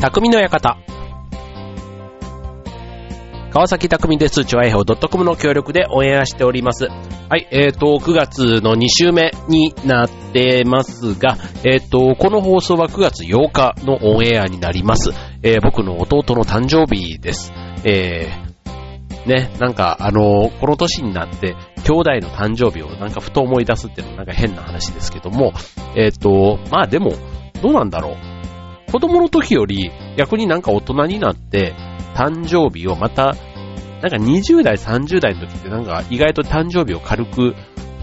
匠の館。川崎匠です。チョアヘオ .com の協力でオンエアしております。はい、えっ、ー、と、9月の2週目になってますが、えっ、ー、と、この放送は9月8日のオンエアになります。えー、僕の弟の誕生日です。えー、ね、なんか、あのこの年になって、兄弟の誕生日をなんかふと思い出すっていうのはなんか変な話ですけども、えっ、と、まあでも、どうなんだろう。子供の時より逆になんか大人になって、誕生日をまた、なんか20代、30代の時ってなんか意外と誕生日を軽く、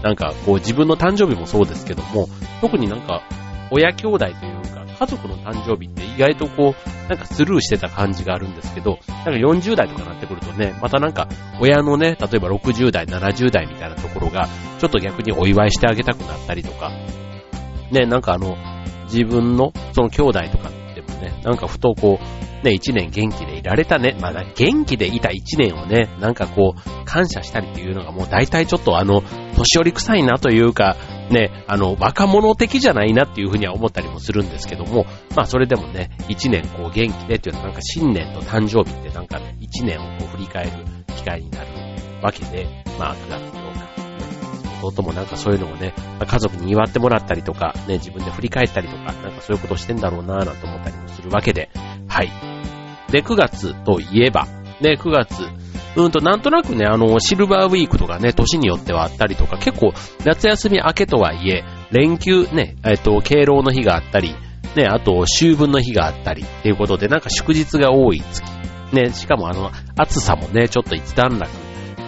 なんかこう自分の誕生日もそうですけども、特になんか親兄弟というか家族の誕生日って意外とこう、なんかスルーしてた感じがあるんですけど、なんか40代とかなってくるとね、またなんか親のね、例えば60代、70代みたいなところが、ちょっと逆にお祝いしてあげたくなったりとか、ね、なんかあの、自分のその兄弟とかってもね、なんかふとこう、ね、一年元気でいられたね。まあ、元気でいた一年をね、なんかこう、感謝したりっていうのがもう大体ちょっとあの、年寄り臭いなというか、ね、あの、若者的じゃないなっていうふうには思ったりもするんですけども、まあそれでもね、一年こう元気でっていうのはなんか新年と誕生日ってなんかね、一年をこう振り返る機会になるわけで、まあ9月、弟もなんかそういうのをね、家族に祝ってもらったりとか、ね、自分で振り返ったりとか、なんかそういうことしてんだろうなぁなんて思ったりもするわけで、はい。で、9月といえば、ね、9月、うんと、なんとなくね、あの、シルバーウィークとかね、年によってはあったりとか、結構、夏休み明けとはいえ、連休ね、えっと、敬老の日があったり、ね、あと、秋分の日があったり、っていうことで、なんか祝日が多い月。ね、しかもあの、暑さもね、ちょっと一段落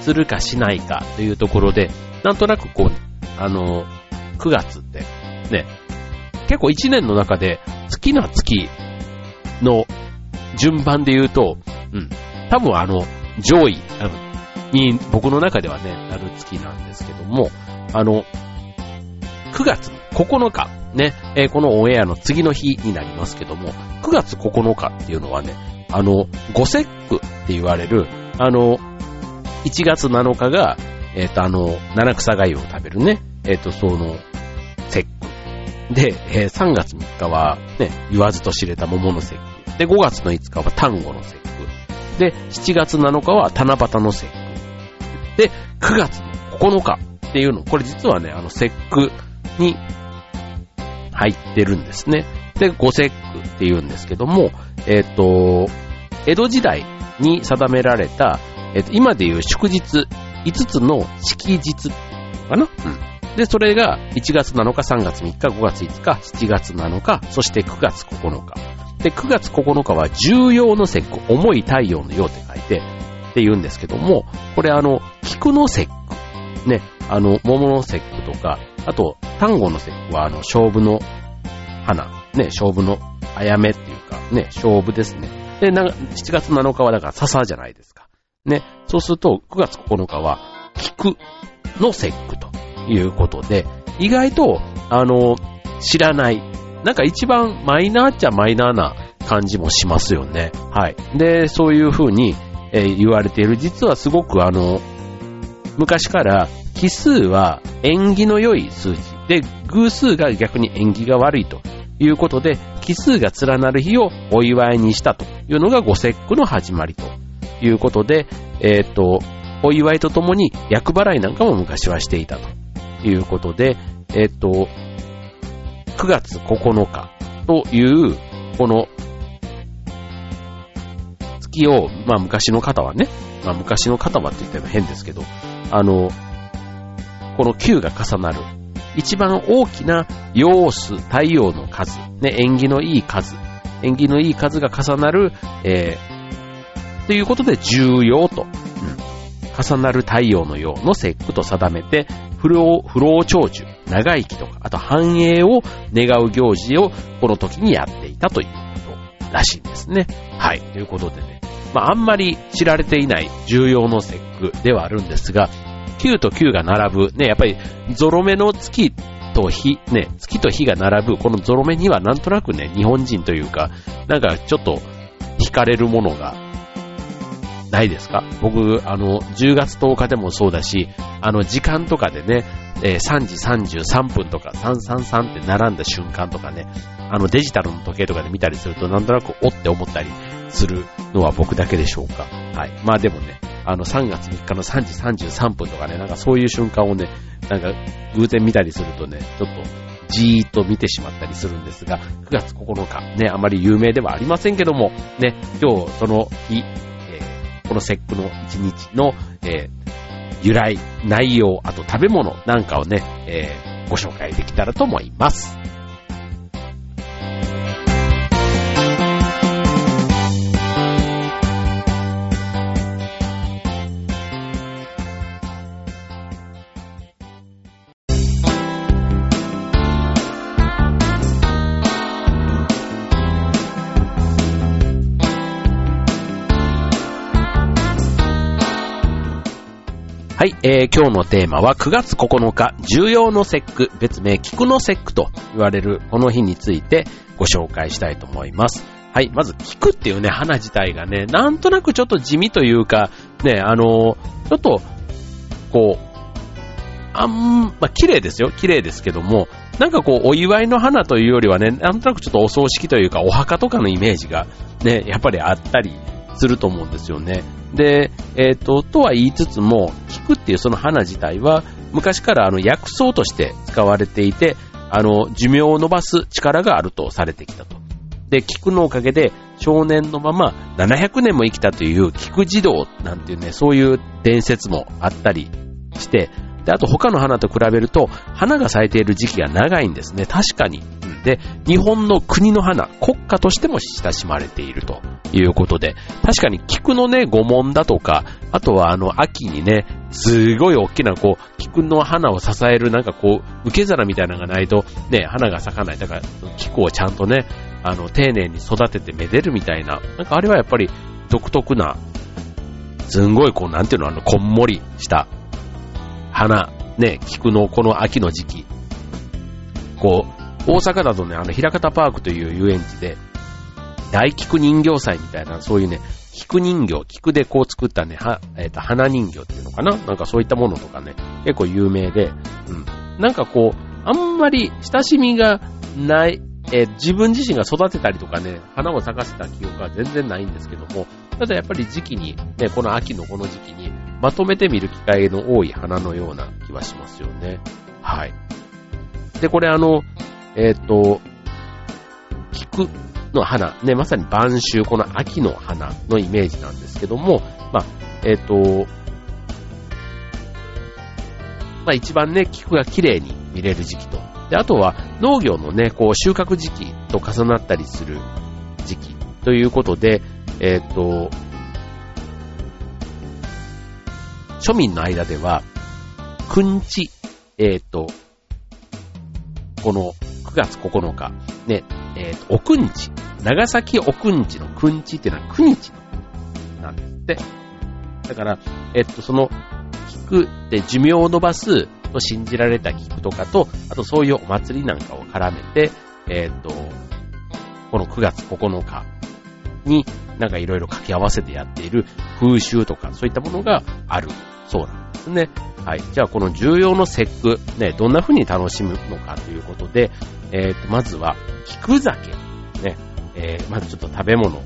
するかしないかというところで、なんとなくこう、あの、9月って、ね、結構1年の中で好きな月の順番で言うと、うん、多分あの、上位、に僕の中ではね、なる月なんですけども、あの、9月9日、ね、えー、このオンエアの次の日になりますけども、9月9日っていうのはね、あの、五節句って言われる、あの、1月7日が、えっ、ー、と、あの、七草がゆを食べるね、えっ、ー、と、その、節句。で、えー、3月3日は、ね、言わずと知れた桃の節句。で、5月の5日は単語の節句。で、7月7日は七夕の節句。で、9月の9日っていうの、これ実はね、あの節句に入ってるんですね。で、五節句って言うんですけども、えっ、ー、と、江戸時代に定められた、えっ、ー、と、今でいう祝日5つの式日かな？うん。で、それが1月7日、3月3日、5月5日、7月7日、そして9月9日。で、9月9日は重要の節句、重い太陽のようって書いて、って言うんですけども、これあの、菊の節句、ね、あの、桃の節句とか、あと、単語の節句はあの、勝負の花、ね、勝負のあやめっていうか、ね、勝負ですね。で、な7月7日はだから笹じゃないですか。ね、そうすると9月9日は菊の節句ということで、意外と、あの、知らないなんか一番マイナーっちゃマイナーな感じもしますよね。はい。で、そういう風に、えー、言われている。実はすごくあの、昔から奇数は縁起の良い数字。で、偶数が逆に縁起が悪いということで、奇数が連なる日をお祝いにしたというのが五節句の始まりということで、えっ、と、お祝いとともに厄払いなんかも昔はしていたということで、えっ、と、9月9日という、この月を、まあ昔の方はね、まあ昔の方はって言っても変ですけど、あの、この9が重なる。一番大きな陽子、太陽の数、ね、縁起のいい数、縁起のいい数が重なる、えー、ということで重要と、うん、重なる太陽のようの節句と定めて、不老、不老長寿、長生きとか、あと繁栄を願う行事をこの時にやっていたということらしいんですね。はい。ということでね。まあ、あんまり知られていない重要の節句ではあるんですが、9と9が並ぶ、ね、やっぱりゾロ目の月と日、ね、月と日が並ぶ、このゾロ目にはなんとなくね、日本人というか、なんかちょっと惹かれるものがないですか？僕、あの、10月10日でもそうだし、あの、時間とかでね、えー、3時33分とか333って並んだ瞬間とかね、あのデジタルの時計とかで見たりするとなんとなくおって思ったりするのは僕だけでしょうか？はい。まあでもね、あの3月3日の3時33分とかね、なんかそういう瞬間をね、なんか偶然見たりするとね、ちょっとじーっと見てしまったりするんですが、9月9日、ね、あまり有名ではありませんけども、ね、今日その日、この節句の一日の、えー、由来、内容、あと食べ物なんかをね、えー、ご紹介できたらと思います。はい、えー、今日のテーマは9月9日、重要の節句、別名菊の節句と言われるこの日についてご紹介したいと思います。はい、まず菊っていうね、花自体がね、なんとなくちょっと地味というか、ね、あのー、ちょっと、こう、あん、まあ、綺麗ですよ。綺麗ですけども、なんかこう、お祝いの花というよりはね、なんとなくちょっとお葬式というか、お墓とかのイメージがね、やっぱりあったりすると思うんですよね。で、えっ、ー、と、とは言いつつも、っていうその花自体は、昔からあの薬草として使われていて、あの、寿命を伸ばす力があるとされてきたと。で、菊のおかげで少年のまま700年も生きたという菊児童なんていうね、そういう伝説もあったりして、で、あと他の花と比べると、花が咲いている時期が長いんですね。確かに。で、日本の国の花、国家としても親しまれているということで、確かに菊のね、御紋だとか、あとはあの、秋にね、すごい大きなこう、菊の花を支えるなんかこう、受け皿みたいなのがないと、ね、花が咲かない。だから、菊をちゃんとね、あの、丁寧に育ててめでるみたいな、なんかあれはやっぱり独特な、すんごいこう、なんていうの、あの、こんもりした花、ね、菊のこの秋の時期、こう、大阪だとね、あの、平方パークという遊園地で、大菊人形祭みたいな、そういうね、菊人形、菊でこう作ったね、は、えっ、ー、と、花人形っていうのかな？なんかそういったものとかね、結構有名で、うん。なんかこう、あんまり親しみがない、えー、自分自身が育てたりとかね、花を咲かせた記憶は全然ないんですけども、ただやっぱり時期に、ね、この秋のこの時期に、まとめて見る機会の多い花のような気はしますよね。はい。で、これあの、えっ、ー、と、菊の花、ね、まさに晩秋、この秋の花のイメージなんですけども、まあ、えっ、ー、と、まあ一番ね、菊が綺麗に見れる時期と。で、あとは農業のね、こう収穫時期と重なったりする時期ということで、えっ、ー、と、庶民の間では、くんち、えっ、ー、と、この9月9日、ね、えっ、ー、と、おくんち、長崎おくんちのくんちっていうのは9日の、なんですって。だから、えっ、ー、と、その、菊で寿命を伸ばすと信じられた菊とかと、あとそういうお祭りなんかを絡めて、えっ、と、この9月9日になんかいろいろ掛け合わせてやっている風習とかそういったものがあるそうなんですね。はい。じゃあこの重要の節句、ね、どんな風に楽しむのかということで、え、ー、と、まずは、菊酒。ね。えー、まずちょっと食べ物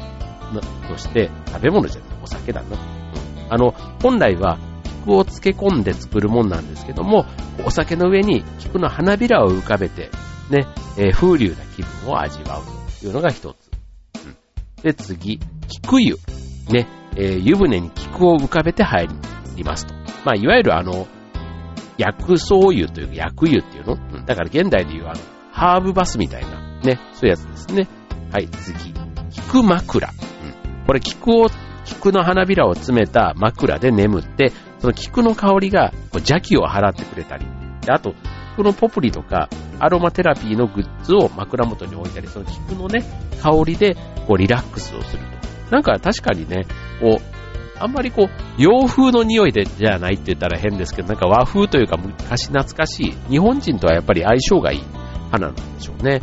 として、食べ物じゃなくてお酒だな。うん。あの、本来は、菊を漬け込んで作るもんなんですけども、お酒の上に菊の花びらを浮かべて、ね、えー、風流な気分を味わうというのが一つ。で、次、菊湯。ね、えー、湯船に菊を浮かべて入りますと。まあ、いわゆるあの、薬草湯というか薬湯っていうの、うん、だから現代でいうあの、ハーブバスみたいな、ね、そういうやつですね。はい、次。菊枕。うん。これ菊を、菊の花びらを詰めた枕で眠って、その菊の香りが邪気を払ってくれたり、であと、菊のポプリとかアロマテラピーのグッズを枕元に置いたり、その菊のね、香りでこうリラックスをすると。なんか確かにね、こう、あんまりこう、洋風の匂いでじゃないって言ったら変ですけど、なんか和風というか昔懐かしい、日本人とはやっぱり相性がいい花なんでしょうね。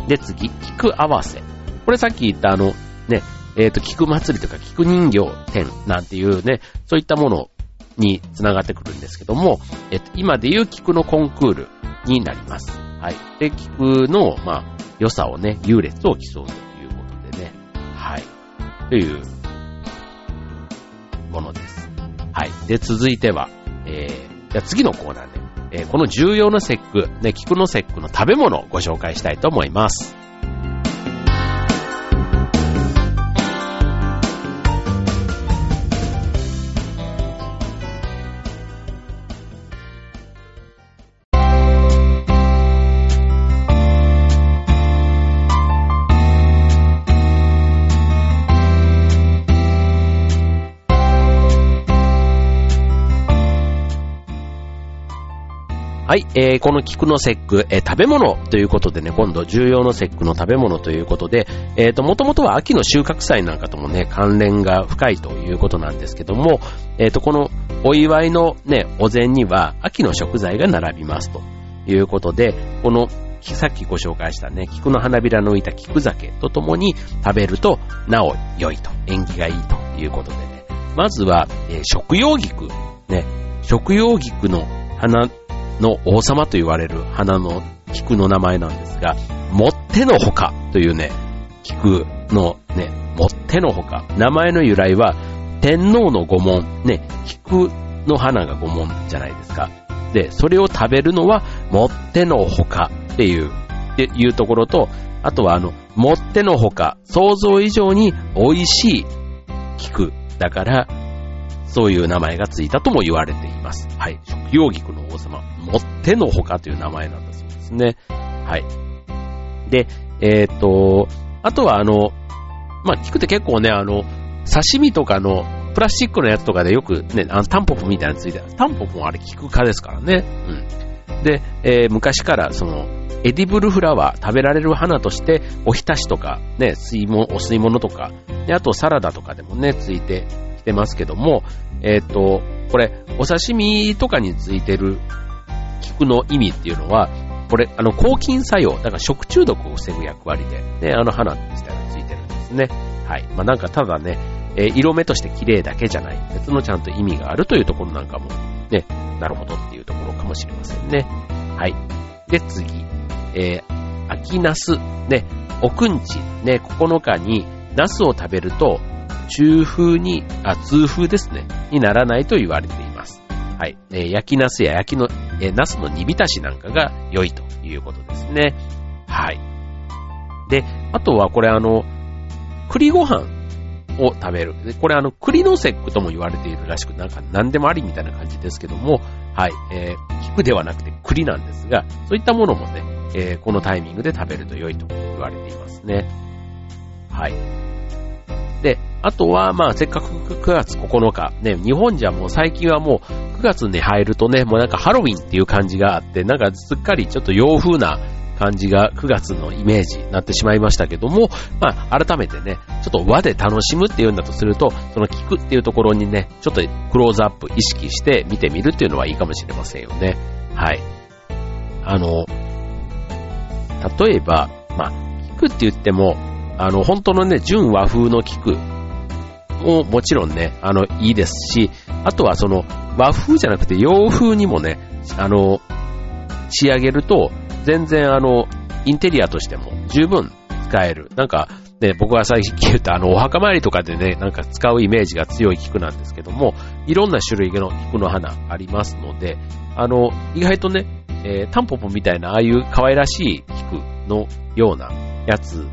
うん、で、次、菊合わせ。これさっき言ったあの、ね、えっ、ー、と、菊祭りとか菊人形展なんていうね、そういったものにつながってくるんですけども、えっ、ー、と、今でいう菊のコンクールになります。はい。で、聞くの、まあ、良さをね、優劣を競うということでね。はい。というものです。はい。で、続いては、えー、じゃ次のコーナーで、えー、この重要な節句、ね、菊の節句の食べ物をご紹介したいと思います。はい、えー、この菊の節句、えー、食べ物ということでね、今度重要の節句の食べ物ということで、えっ、ー、と、もともとは秋の収穫祭なんかともね、関連が深いということなんですけども、えっ、ー、と、このお祝いのね、お膳には秋の食材が並びますということで、このさっきご紹介したね、菊の花びらの浮いた菊酒とともに食べると、なお良いと、縁起がいいということでね。まずは、えー、食用菊。ね、食用菊の花の王様と言われる花の菊の名前なんですが、もってのほかというね、菊のね、もってのほか。名前の由来は、天皇の御門、ね、菊の花が御門じゃないですか。で、それを食べるのは、もってのほかっていう、っていうところと、あとはあの、もってのほか、想像以上に美味しい菊だから、そういう名前がついたとも言われています。はい。食用菊の王様、もってのほかという名前なんだそうですね。はい。で、えっ、と、あとはあの、まあ、菊って結構ね、あの、刺身とかのプラスチックのやつとかでよくね、あのタンポポみたいなのついてタンポポもあれ菊科ですからね。うん。で、えー、昔からその、エディブルフラワー、食べられる花として、おひたしとか、ね、水も、お吸い物とか、で、あとサラダとかでもね、ついてきてますけども、えっ、ー、と、これ、お刺身とかについてる菊の意味っていうのは、これ、あの、抗菌作用、だから食中毒を防ぐ役割で、ね、あの花自体がついてるんですね。はい。まあ、なんかただね、えー、色目として綺麗だけじゃない、別のちゃんと意味があるというところなんかも、ね、なるほどっていうところかもしれませんね。はい。で、次、えー、秋ナス、ね、おくんち、ね、9日にナスを食べると、中風に、あ、痛風ですね、にならないと言われています。はい。えー、焼きナスや焼きの、えー、ナスの煮浸しなんかが良いということですね。はい。で、あとはこれあの、栗ご飯を食べる。これあの、栗の節句とも言われているらしく、なんか何でもありみたいな感じですけども、はい。えー、菊ではなくて栗なんですが、そういったものもね、えー、このタイミングで食べると良いと言われていますね。はい。で、あとは、まあ、せっかく9月9日、ね、日本じゃもう最近はもう9月に入るとね、もうなんかハロウィンっていう感じがあって、なんかすっかりちょっと洋風な感じが9月のイメージになってしまいましたけども、まあ、改めてね、ちょっと和で楽しむっていうんだとすると、その聞くっていうところにね、ちょっとクローズアップ意識して見てみるっていうのはいいかもしれませんよね。はい。あの、例えば、まあ、聞くって言っても、あの、本当のね、純和風の菊ももちろんね、あの、いいですし、あとはその、和風じゃなくて洋風にもね、あの、仕上げると、全然あの、インテリアとしても十分使える。なんか、ね、僕は最近言ったあの、お墓参りとかでね、なんか使うイメージが強い菊なんですけども、いろんな種類の菊の花ありますので、あの、意外とね、えー、タンポポみたいなああいう可愛らしい菊のようなやつ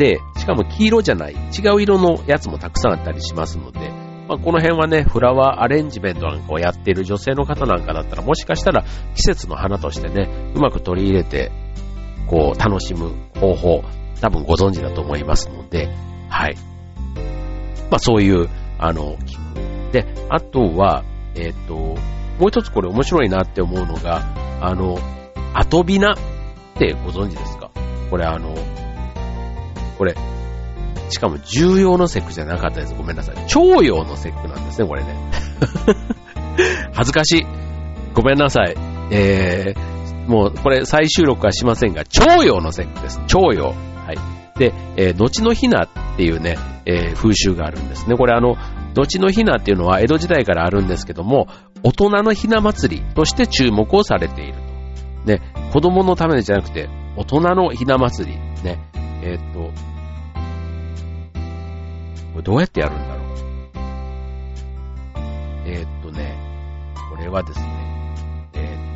で、しかも黄色じゃない、違う色のやつもたくさんあったりしますので、まあ、この辺はね、フラワーアレンジメントなんかをやっている女性の方なんかだったら、もしかしたら季節の花としてね、うまく取り入れて、こう、楽しむ方法、多分ご存知だと思いますので、はい。まあ、そういう、あの、で、あとは、えっ、ー、と、もう一つこれ面白いなって思うのが、あの、アトビナってご存知ですか？これあの、これ、しかも重要の節句じゃなかったです。ごめんなさい。徴用の節句なんですね、これね。恥ずかしい。ごめんなさい。えー、もうこれ再収録はしませんが、徴用の節句です。徴用。はい。で、えー、後のひなっていうね、えー、風習があるんですね。これあの、後のひなっていうのは江戸時代からあるんですけども、大人のひな祭りとして注目をされているね、子供のためじゃなくて、大人のひな祭り。ね、えー、っと、れどうやってやるんだろう？えー、っとね、これはですね、えー、っ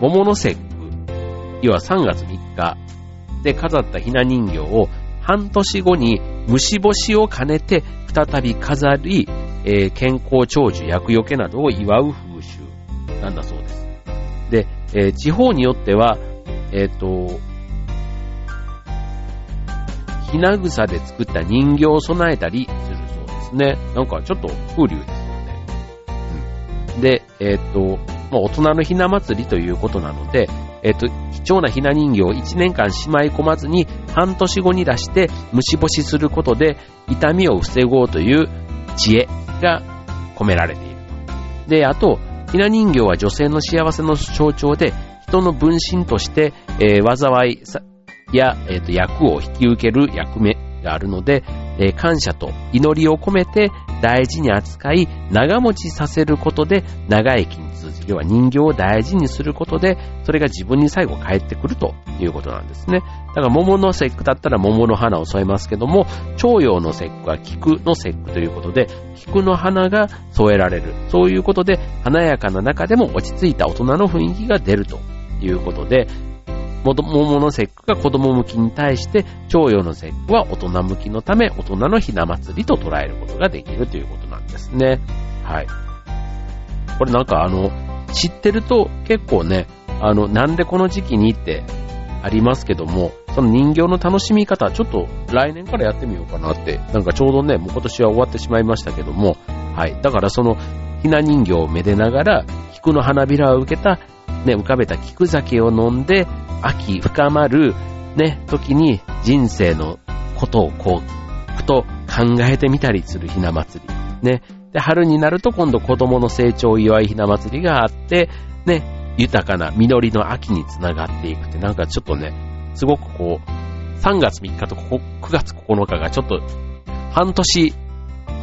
と、桃の節句、要は3月3日で飾ったひな人形を半年後に虫干しを兼ねて再び飾り、えー、健康長寿、厄除けなどを祝う風習なんだそうです。で、え、地方によっては、えっ、と、な草で作った人形を備えたりするそうですね。なんかちょっと風流ですよね。うん、で、えっ、と、まあ、大人のひな祭りということなので、えっ、と、貴重なひな人形を1年間しまい込まずに半年後に出して虫干しすることで痛みを防ごうという知恵が込められているで、あと、ひな人形は女性の幸せの象徴で人の分身として、えー、災いや、えーと、役を引き受ける役目があるので、えー、感謝と祈りを込めて大事に扱い、長持ちさせることで長生きに通じ、要は人形を大事にすることで、それが自分に最後返ってくるということなんですね。だから桃の節句だったら桃の花を添えますけども、徴用の節句は菊の節句ということで、菊の花が添えられる。そういうことで、華やかな中でも落ち着いた大人の雰囲気が出るということで、桃の節句が子供向きに対して、徴用の節句は大人向きのため、大人のひな祭りと捉えることができるということなんですね。はい。これなんかあの、知ってると結構ね、あの、なんでこの時期にってありますけども、その人形の楽しみ方、ちょっと来年からやってみようかなって、なんかちょうどね、もう今年は終わってしまいましたけども、はい。だからその、ひな人形をめでながら、菊の花びらを受けた、ね、浮かべた菊酒を飲んで、秋深まる、ね、時に人生のことをこう、ふと考えてみたりするひな祭り。ね。で、春になると今度子供の成長を祝いひな祭りがあって、ね、豊かな実りの秋につながっていくって、なんかちょっとね、すごくこう、3月3日と9月9日がちょっと半年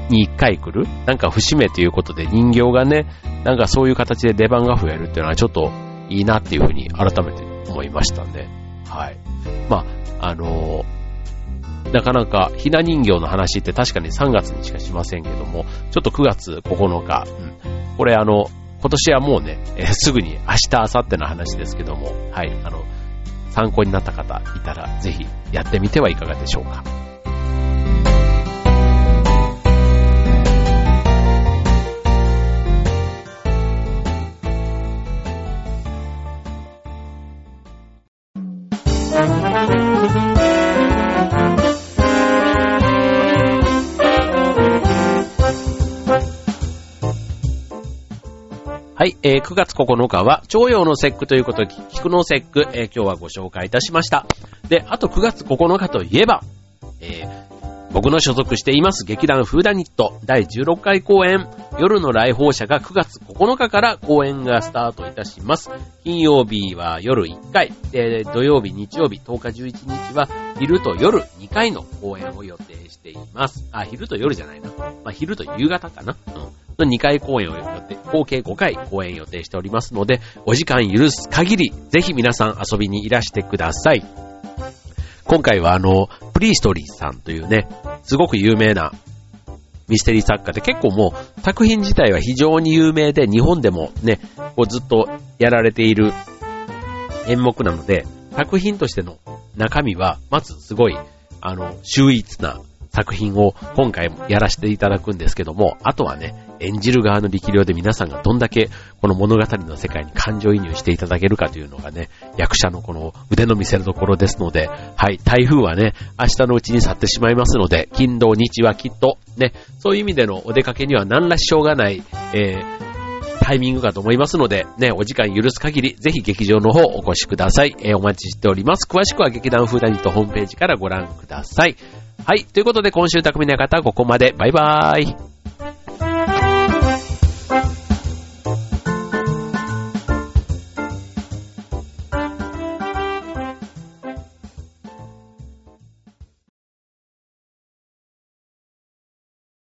に1回来る？なんか節目ということで人形がね、なんかそういう形で出番が増えるっていうのはちょっといいなっていうふうに改めて思いましたね。はい。まあ、あのー、なかなかひな人形の話って確かに3月にしかしませんけども、ちょっと9月9日、うん、これあの、今年はもうね、えー、すぐに明日、明後日の話ですけども、はい、あの、参考になった方いたらぜひやってみてはいかがでしょうか。はい、えー、9月9日は、朝陽の節句ということで、菊の節句、えー、今日はご紹介いたしました。で、あと9月9日といえば、えー、僕の所属しています劇団フーダニット第16回公演、夜の来訪者が9月9日から公演がスタートいたします。金曜日は夜1回、で土曜日、日曜日、10日11日は昼と夜2回の公演を予定しています。あ、昼と夜じゃないな。まあ、昼と夕方かな。うんの2回公演を予定、合計5回公演予定しておりますので、お時間許す限り、ぜひ皆さん遊びにいらしてください。今回はあの、プリーストリーさんというね、すごく有名なミステリー作家で結構もう作品自体は非常に有名で日本でもね、こうずっとやられている演目なので、作品としての中身はまずすごい、あの、秀逸な作品を今回もやらせていただくんですけども、あとはね、演じる側の力量で皆さんがどんだけこの物語の世界に感情移入していただけるかというのがね、役者のこの腕の見せるところですので、はい、台風はね、明日のうちに去ってしまいますので、金土日はきっとね、そういう意味でのお出かけには何ら支障がない、えータイミングかと思いますので、ね、お時間許す限り、ぜひ劇場の方お越しください。えー、お待ちしております。詳しくは劇団フーダニットホームページからご覧ください。はい。ということで、今週匠の方はここまで。バイバーイ。